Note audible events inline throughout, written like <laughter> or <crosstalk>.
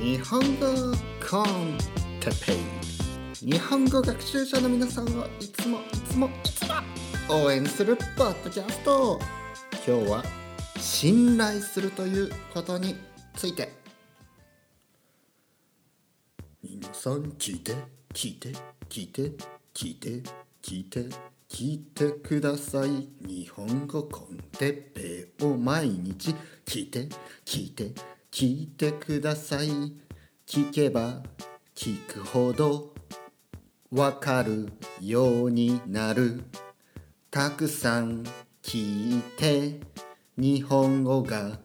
日本語コンテペイ。日本語学習者の皆さんをいつもいつもいつも応援するポッドキャスト今日は信頼するということについて。皆さん聞いて聞いて聞いて聞いて聞いて聞いてください。日本語コンテッペイを毎日聞いて聞いて聞いてください。聞けば聞くほどわかるようになる。たくさん聞いて日本語が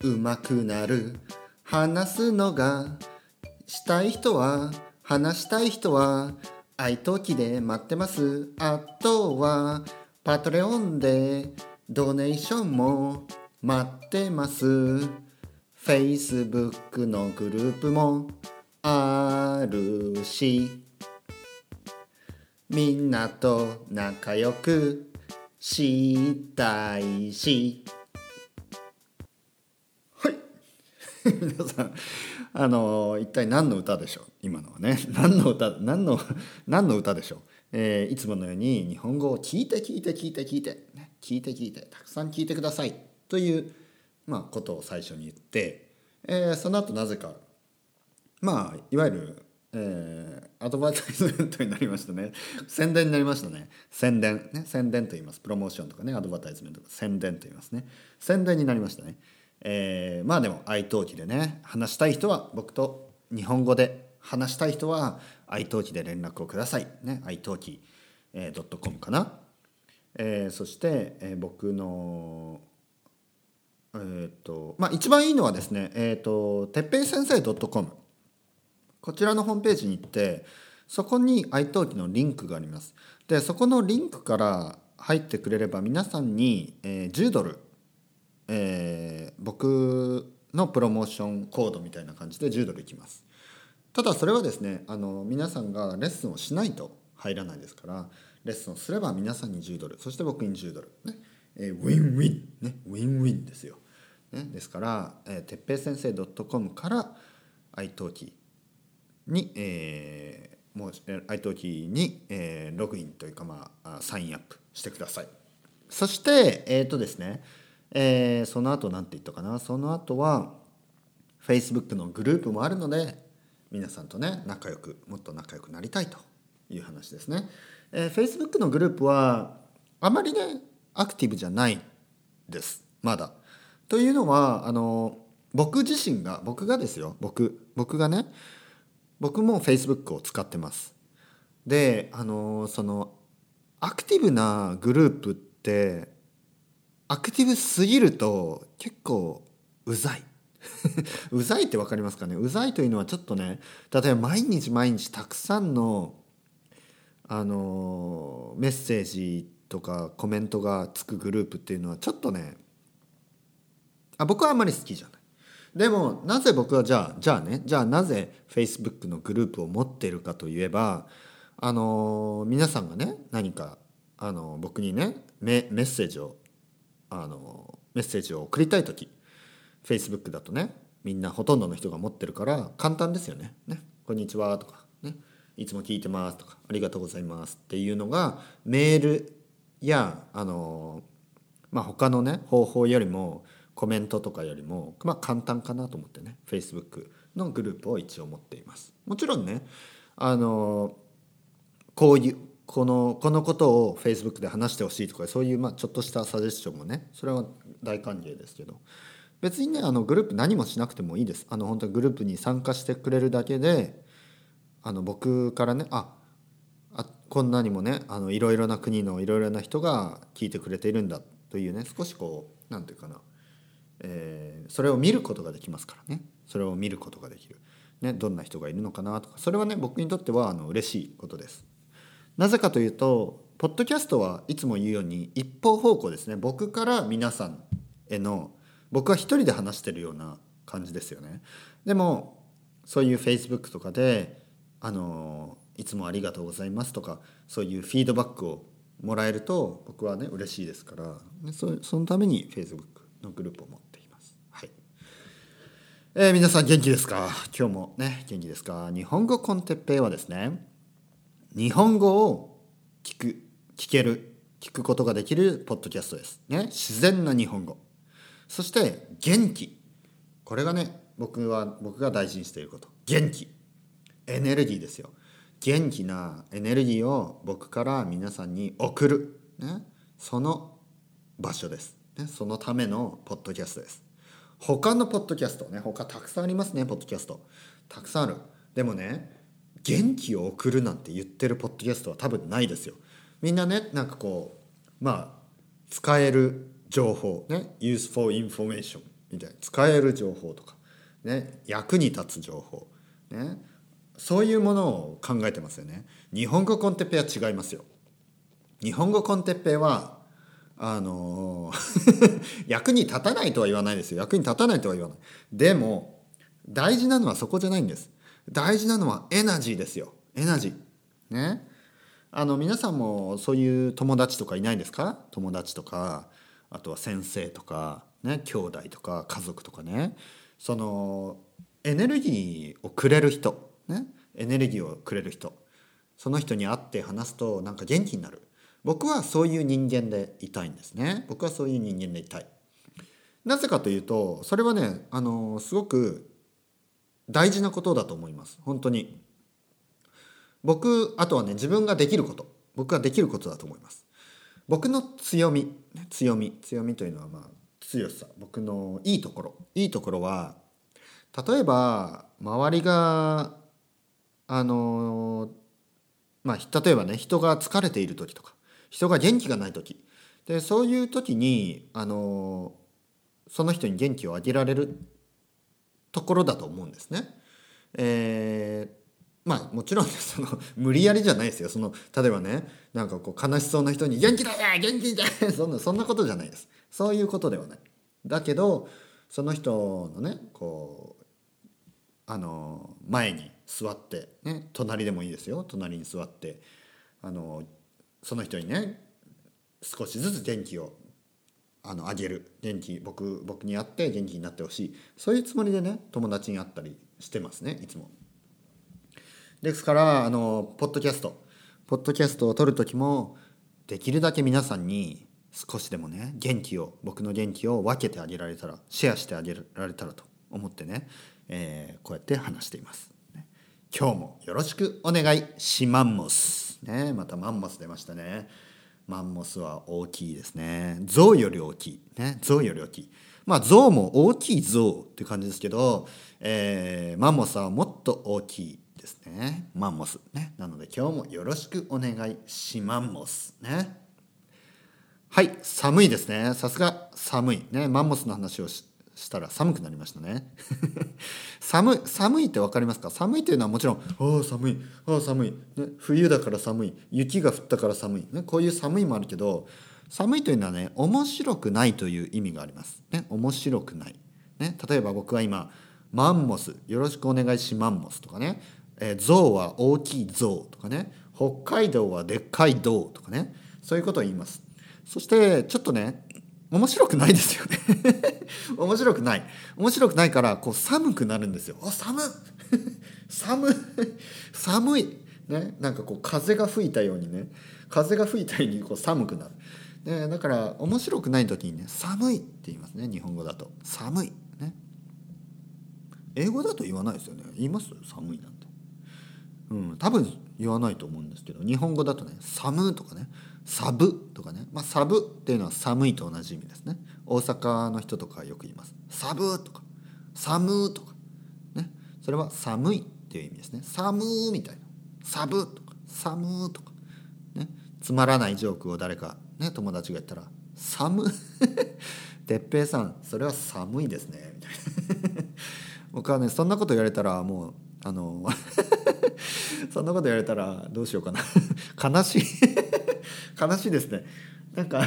上手くなる。話すのがしたい人は話したい人は愛登記で待ってます。あとはパトレオンでドネーションも待ってます。Facebook のグループもあるしみんなと仲良くしたいし。はい。<laughs> 皆さんあの一体何の歌でしょう？今のはね。何の歌何の何の歌でしょう、えー、いつものように日本語を聞いて聞いて聞いて聞いて、聞いて聞いて。たくさん聞いてください。というまあ、ことを最初に言って、えー、その後なぜか。まあいわゆる、えー、アドバタイズメントになりましたね。宣伝になりましたね。宣伝。ね宣伝と言います。プロモーションとかねアドバタイズメントとか。宣伝と言いますね。宣伝になりましたね。えー、まあでも愛登記でね話したい人は僕と日本語で。話したい人は愛登記で連絡をください。ね愛登記、えー、.com かな、えー、そして、えー、僕のえーとまあ、一番いいのはですね、えーと、てっぺい先生 .com こちらのホームページに行ってそこに iTalki のリンクがあります。でそこのリンクから入ってくれれば皆さんに、えー、10ドル、えー、僕のプロモーションコードみたいな感じで10ドルいきます。ただそれはですねあの皆さんがレッスンをしないと入らないですからレッスンをすれば皆さんに10ドルそして僕に10ドル。ね、えー、ウィンウィン。ね。ウィンウィンですよ。ね、ですから、えー、てっぺい先生 .com から iTalki に、えー、もう iTalki に、えー、ログインというか、まあ、サインアップしてください。そしてえっ、ー、とですね、えー、その後何て言ったかなその後は Facebook のグループもあるので皆さんとね仲良くもっと仲良くなりたいという話ですね、えー、Facebook のグループはあまりねアクティブじゃないですまだ。というのはあの僕自身が僕がですよ僕僕がね僕も Facebook を使ってます。であのそのアクティブなグループってアクティブすぎると結構うざい。<laughs> うざいって分かりますかね？うざいというのはちょっとね例えば毎日毎日たくさんのあのメッセージとかコメントがつくグループっていうのはちょっとねあ僕はあんまり好きじゃないでもなぜ僕はじゃあじゃあねじゃあなぜ Facebook のグループを持っているかといえばあの皆さんがね何かあの僕にねメメッセージをあのメッセージを送りたい時 Facebook だとねみんなほとんどの人が持ってるから簡単ですよね。ねこんにちはとかねいつも聞いてますとかありがとうございますっていうのがメールやあのまあ他のね方法よりもコメントとかよりも、まあ、簡単かなと思ってね Facebook のグループを一応持っています。もちろんねあのこういうこのこのことを Facebook で話してほしいとかそういう、まあ、ちょっとしたサジェスションもねそれは大歓迎ですけど。別にねあのグループ何もしなくてもいいです。あの本当にグループに参加してくれるだけであの僕からねああこんなにもねあのいろいろな国のいろいろな人が聞いてくれているんだというね少しこう何て言うかな。えー、それを見ることができますからね。それを見ることができる、ね、どんな人がいるのかなとか。それはね僕にとってはあの嬉しいことです。なぜかというとポッドキャストはいつも言うように一方方向ですね。僕から皆さんへの僕は一人で話してるような感じですよね。でもそういう Facebook とかであのいつもありがとうございますとかそういうフィードバックをもらえると僕はね嬉しいですから。そそのために Facebook のグループを持っています。はい。えー、皆さん元気ですか？今日もね元気ですか？日本語コンテッペイはですね日本語を聞く聞ける聞くことができるポッドキャストです。ね自然な日本語。そして元気。これがね僕は僕が大事にしていること。元気。エネルギーですよ。元気なエネルギーを僕から皆さんに送る、ね、その場所です、ね、そのためのポッドキャストです。他のポッドキャストね他たくさんありますねポッドキャスト。たくさんある。でもね元気を送るなんて言ってるポッドキャストは多分ないですよ。みんなねなんかこうまあ使える情報ね useful information みたいな使える情報とかね役に立つ情報ねそういうものを考えてますよね。日本語コンテッペは違いますよ。日本語コンテッペはあの <laughs> 役に立たないとは言わないですよ。役に立たないとは言わない。でも大事なのはそこじゃないんです。大事なのはエナジーですよ。エナジー。ね。あの皆さんもそういう友達とかいないですか？友達とかあとは先生とかね兄弟とか家族とかね。そのエネルギーをくれる人ね。エネルギーをくれる人。その人に会って話すとなんか元気になる。僕はそういう人間でいたいんですね。僕はそういう人間でいたい。なぜかというとそれはねあのすごく大事なことだと思います。本当に。僕あとはね自分ができること。僕ができることだと思います。僕の強み強み強みというのはまあ強さ。僕のいいところ。いいところは例えば周りがあのまあ例えばね人が疲れている時とか。人が元気がない時でそういう時にあのその人に元気をあげられるところだと思うんですね。えーまあもちろん、ね、<laughs> その無理やりじゃないですよその例えばねなんかこう悲しそうな人に「元気だよ元気だよ! <laughs>」そんなそんなことじゃないですそういうことではないだけどその人のねこうあの前に座って、ね、隣でもいいですよ隣に座ってあのその人にね少しずつ元気をあのあげる元気僕僕に会って元気になってほしいそういうつもりでね友達に会ったりしてますねいつも。ですからあのポッドキャストポッドキャストを撮る時もできるだけ皆さんに少しでもね元気を僕の元気を分けてあげられたらシェアしてあげられたらと思ってね、えー、こうやって話しています。今日もよろしくお願いしマンモス。ね、またマンモス出ましたね。マンモスは大きいですね。象より大きい。ね、象より大きい。まあ象も大きい象って感じですけど、えー、マンモスはもっと大きいですね。マンモス。ね。なので今日もよろしくお願いしマンモス。ね。はい、寒いですね。さすが寒い。ね、マンモスの話をししたら寒くなりましたね。<laughs> 寒い寒いって分かりますか？寒いというのはもちろん「ああ寒いああ寒い、ね、冬だから寒い。雪が降ったから寒い、ね、こういう寒いもあるけど寒いというのはね面白くないという意味があります。ね、面白くない、ね、例えば僕は今「マンモス。よろしくお願いしマンモス」とかね「えー、象は大きい象」とかね「北海道はでっかい道」とかね。そういうことを言います。そしてちょっとね面白くないですよね。<laughs> 面白くない。面白くないからこう寒くなるんですよ。あ寒 <laughs> 寒寒い。ねなんかこう風が吹いたようにね。風が吹いたようにこう寒くなる、ね、だから面白くない時にね寒いって言いますね日本語だと。寒い。ね。英語だと言わないですよね。言います？寒いなんて。うん多分言わないと思うんですけど日本語だとね寒とかねサブとかね、まあ、サブっていうのは寒いと同じ意味ですね。大阪の人とかよく言います。サブとか寒とかね。それは寒いっていう意味ですね。寒みたいな。サブとか寒とかね。つまらないジョークを誰かね友達が言ったら寒 <laughs> 哲平さんそれは寒いですね。みたいな。<laughs> 僕はねそんなこと言われたらもうあの <laughs> そんなこと言われたらどうしようかな。<laughs> 悲しい。<laughs> 悲しいですね。なんか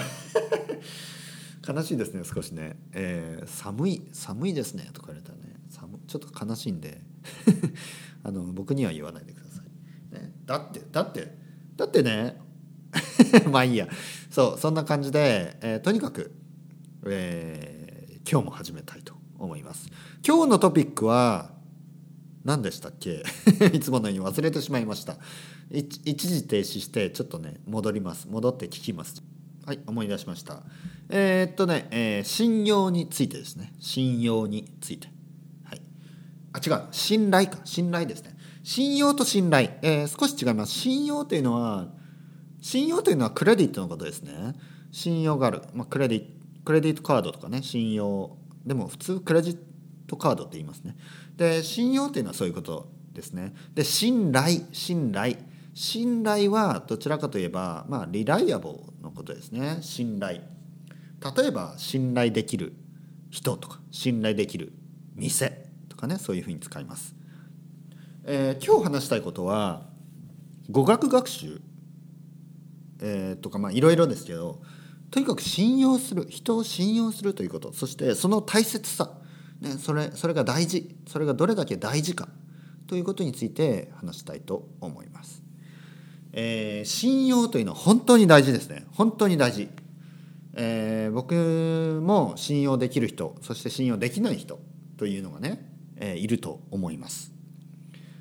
<laughs> 悲しいですね少しね、えー、寒い寒いですねとか言われたらね。寒ちょっと悲しいんで。あの僕には言わないでください、ね、だってだってだってね。まあいいや。そうそんな感じで、えー、とにかく、えー、今日も始めたいと思います。今日のトピックは何でしたっけ？<laughs> いつものように忘れてしまいました。一時停止してちょっとね戻ります。戻って聞きます。はい思い出しました。えー、っとね、えー、信用についてですね。信用について。はい。あ違う。信頼か。信頼ですね。信用と信頼、えー、少し違います。信用というのは信用というのはクレディットのことですね。信用がある、まあ、クレディクレディットカードとかね信用。でも普通クレジットカードって言いますね。で信用というのはそういうことですね。で信頼信頼。信頼はどちらかといえばまあリライアボーのことですね。信頼。例えば信頼できる人とか信頼できる店とかねそういうふうに使います。えー、今日話したいことは語学学習、えー、とかまあいろいろですけどとにかく信用する人を信用するということ。そしてその大切さ、ね、それそれが大事それがどれだけ大事かということについて話したいと思います。えー、信用というのは本当に大事ですね。本当に大事、えー、僕も信用できる人そして信用できない人というのがね、えー、いると思います。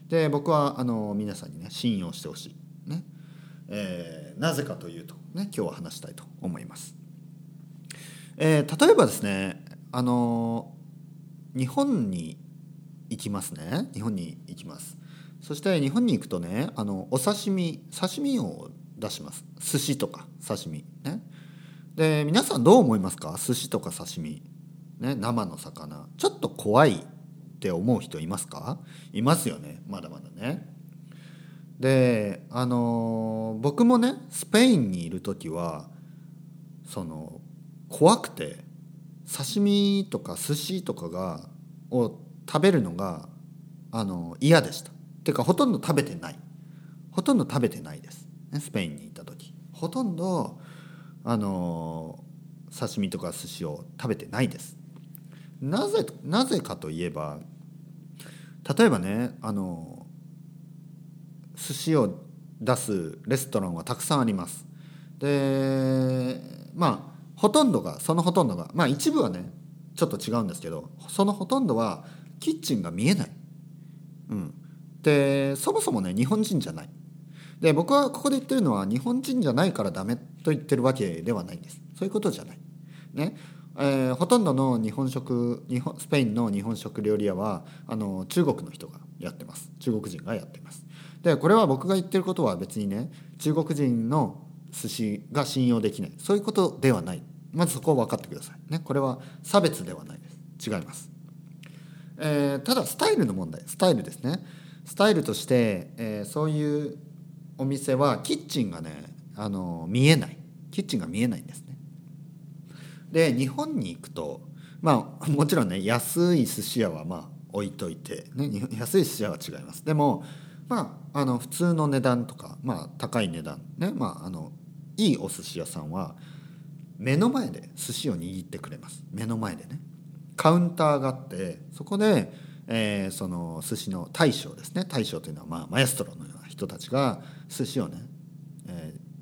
で僕はあの皆さんにね信用してほしい、ね。えー、なぜかというと、ね、今日は話したいと思います。えー、例えばですねあの日本に行きますね。日本に行きます。そして日本に行くとねあのお刺身刺身を出します。寿司とか刺身。ね。で皆さんどう思いますか？寿司とか刺身。ね生の魚。ちょっと怖いって思う人いますか？いますよね。まだまだね。であの僕もねスペインにいる時はその怖くて。刺身とか寿司とかがを食べるのがあの嫌でした。ていうかほとんど食べてないほとんど食べてないです、ね、スペインに行った時ほとんどあの刺身とか寿司を食べてないですなぜなぜかといえば例えばねあの寿司を出すレストランはたくさんあります。でまあほとんどがそのほとんどがまあ一部はねちょっと違うんですけどそのほとんどはキッチンが見えない。うん、でそもそもね日本人じゃない。で僕はここで言ってるのは日本人じゃないからダメと言ってるわけではないんです。そういうことじゃない。ね、えー、ほとんどの日本食日本スペインの日本食料理屋はあの中国の人がやってます中国人がやってますでこれは僕が言ってることは別にね中国人の寿司が信用できない。そういうことではない。まずそこを分かってください。ねこれは差別ではないです。違います、えー、ただスタイルの問題。スタイルですね。スタイルとして、えー、そういうお店はキッチンがねあの見えない。キッチンが見えないんですね。で日本に行くとまあもちろんね安い寿司屋はまあ置いといて、ね、安い寿司屋は違います。でもまああの普通の値段とか、まあ、高い値段ね。まああのいいお寿司屋さんは目の前で寿司を握ってくれます。目の前でね。カウンターがあってそこで、えー、その寿司の大将ですね。大将というのは、まあ、マエストロのような人たちが寿司をね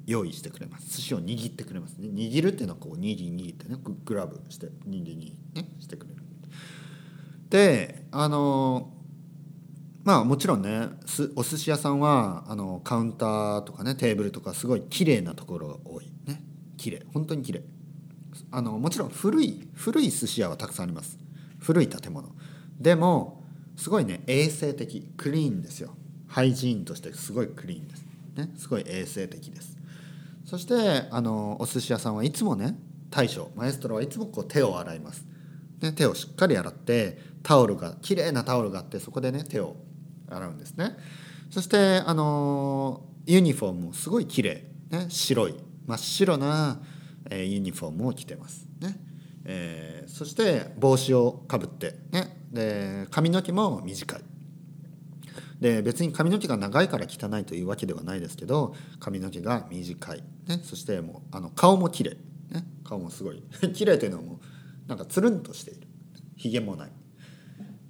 用意してくれます。寿司を握ってくれます。ね握るっていうのはこう握り握ってねグラブして握り握ねしてくれる。であのまあもちろんねお寿司屋さんはあのカウンターとかねテーブルとかすごい綺麗なところが多い。ね。綺麗。本当に綺麗。あのもちろん古い古い寿司屋はたくさんあります。古い建物。でもすごいね衛生的クリーンですよ。ハイジーンとしてすごいクリーンです。ね。すごい衛生的です。そしてあのお寿司屋さんはいつもね大将マエストロはいつもこう手を洗います、ね、手をしっかり洗ってタオルが綺麗なタオルがあってそこでね手を洗うんですね。そしてあのユニフォームもすごい綺麗ね。白い真っ白な、え、ユニフォームを着てますね、えー、そして帽子をかぶってね。で髪の毛も短い。で別に髪の毛が長いから汚いというわけではないですけど髪の毛が短い、ね、そしてもうあの顔も綺麗、ね、顔もすごい。<laughs> 綺麗というのはもうなんかつるんとしている。ひげもない。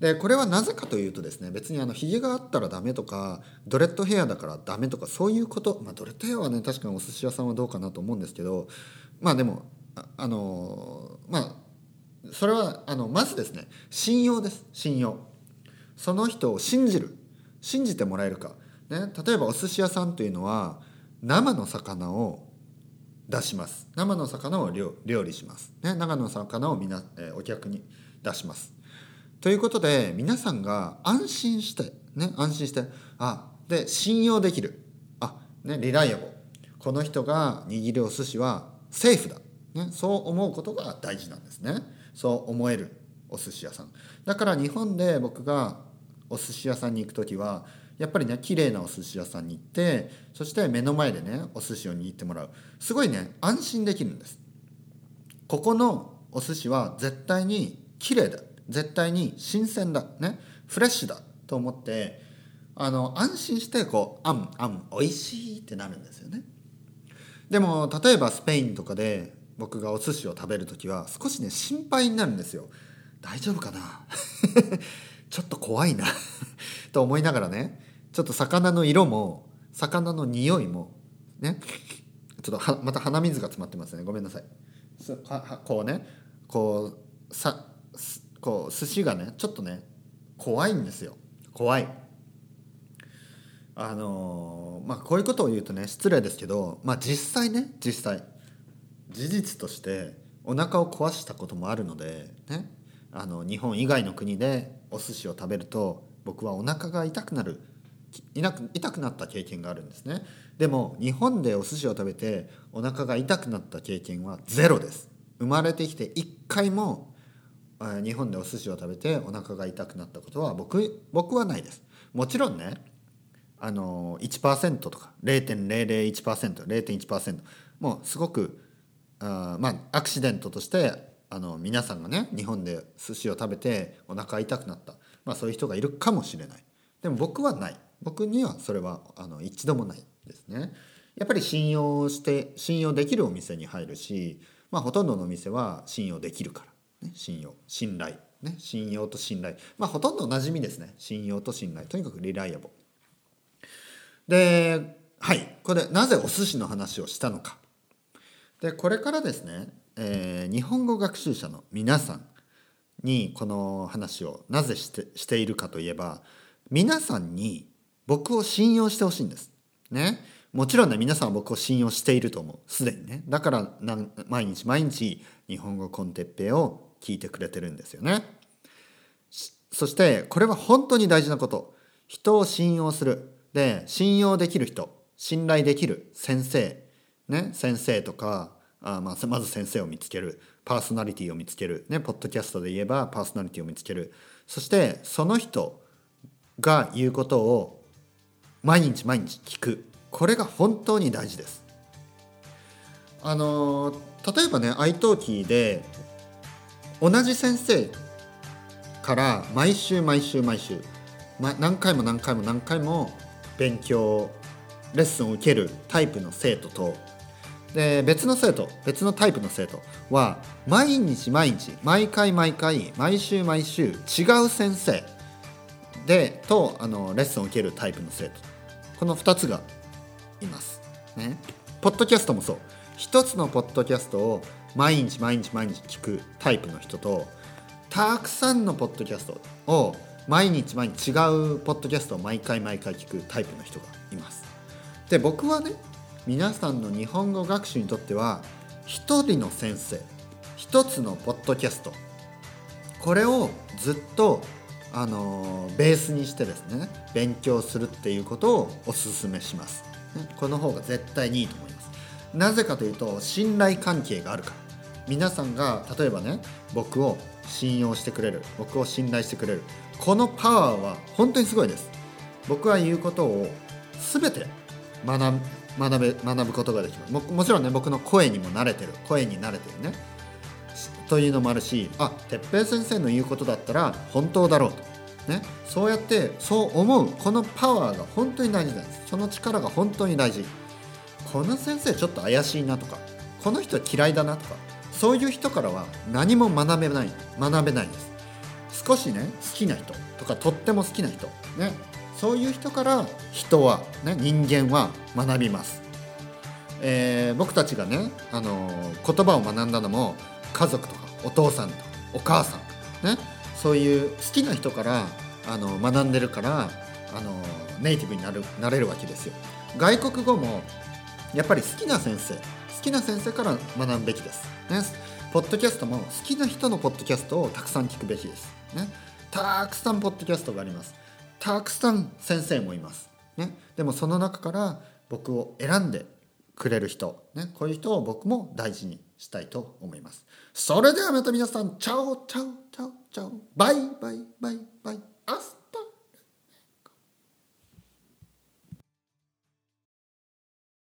でこれはなぜかというとですね別にあのひげがあったらダメとかドレッドヘアだからダメとかそういうことまあドレッドヘアはね確かにお寿司屋さんはどうかなと思うんですけどまあでもあのまあそれはあのまずですね信用です。信用。その人を信じる。信じてもらえるか、ね、例えばお寿司屋さんというのは生の魚を出します。生の魚を料理します、ね、生の魚をみな、え、お客に出します。ということで皆さんが安心してね安心してあで信用できる。あねリライアボこの人が握るお寿司はセーフだ、ね、そう思うことが大事なんですね。そう思えるお寿司屋さん。だから日本で僕がお寿司屋さんに行く時はやっぱりね綺麗なお寿司屋さんに行ってそして目の前でねお寿司を握ってもらう。すごいね安心できるんです。ここのお寿司は絶対に綺麗だ。絶対に新鮮だねフレッシュだと思ってあの安心してこう「あんあんおいしい」ってなるんですよね。でも例えばスペインとかで僕がお寿司を食べる時は少しね心配になるんですよ。大丈夫かな？<laughs> ちょっと怖いな <laughs> と思いながらねちょっと魚の色も魚の匂いもねちょっとはまた鼻水が詰まってますね。ごめんなさい。こうねこうさこう寿司がねちょっとね怖いんですよ。怖い。あのー、まあこういうことを言うとね失礼ですけどまあ実際ね実際事実としてお腹を壊したこともあるのでねあの日本以外の国でお寿司を食べると僕はお腹が痛くなる痛くなった経験があるんですね。でも日本でお寿司を食べてお腹が痛くなった経験はゼロです。生まれてきて一回も日本でお寿司を食べてお腹が痛くなったことは僕僕はないです。もちろんねあの1%とか 0.001%0.1% もうすごくあまあアクシデントとしてあの皆さんがね日本で寿司を食べてお腹痛くなった、まあ、そういう人がいるかもしれない。でも僕はない。僕にはそれはあの一度もないですね。やっぱり信用して信用できるお店に入るし、まあ、ほとんどのお店は信用できるから。ね、信用信頼、ね、信用と信頼。まあほとんど馴染みですね。信用と信頼。とにかくリライアボではい。これなぜお寿司の話をしたのか。でこれからですね、えー、日本語学習者の皆さんにこの話をなぜしてしているかといえば皆さんに僕を信用してほしいんです。ね。もちろんね皆さんは僕を信用していると思う。すでにね。だから毎日毎日日本語コンテッペを聞いてくれてるんですよね。そしてこれは本当に大事なこと。人を信用する。で、信用できる人、信頼できる先生、ね、先生とか、あまあ、まず先生を見つける。パーソナリティを見つける。ね、ポッドキャストで言えばパーソナリティを見つける。そしてその人が言うことを毎日毎日聞く。これが本当に大事です。あの例えばね iTalki で同じ先生から毎週毎週毎週、ま、何回も何回も何回も勉強レッスンを受けるタイプの生徒とで別の生徒別のタイプの生徒は毎日毎日毎回毎回毎週毎週違う先生でとあのレッスンを受けるタイプの生徒。この2つがいます。ね、ポッドキャストもそう。一つのポッドキャストを毎日毎日毎日聞くタイプの人とたくさんのポッドキャストを毎日毎日違うポッドキャストを毎回毎回聞くタイプの人がいます。で僕はね皆さんの日本語学習にとっては一人の先生一つのポッドキャストこれをずっとあのベースにしてですね勉強するっていうことをおすすめします。この方が絶対にいいと思います。なぜかというと信頼関係があるから。皆さんが例えばね僕を信用してくれる僕を信頼してくれるこのパワーは本当にすごいです。僕は言うことを全て学学べ学ぶことができます。ももちろんね僕の声にも慣れてる声に慣れてるね。というのもあるしあ哲平先生の言うことだったら本当だろうと、ね、そうやってそう思うこのパワーが本当に大事なんです。その力が本当に大事。この先生ちょっと怪しいなとかこの人嫌いだなとかそういう人からは何も学べない学べないです。少しね好きな人とかとっても好きな人ね。そういう人から人は、ね、人間は学びます、えー、僕たちがね、あのー、言葉を学んだのも家族とかお父さんとか、お母さん、ね、そういう好きな人からあの学んでるからあのネイティブになるなれるわけですよ。外国語もやっぱり好きな先生きな先生から学ぶべきです。ね、ポッドキャストも好きな人のポッドキャストをたくさん聞くべきです。ね、たくさんポッドキャストがあります。たくさん先生もいます。ね、でもその中から僕を選んでくれる人、ね、こういう人を僕も大事にしたいと思います。それではまた皆さん、チャオチャオチャオチャオ、バイバイバイバイ、アス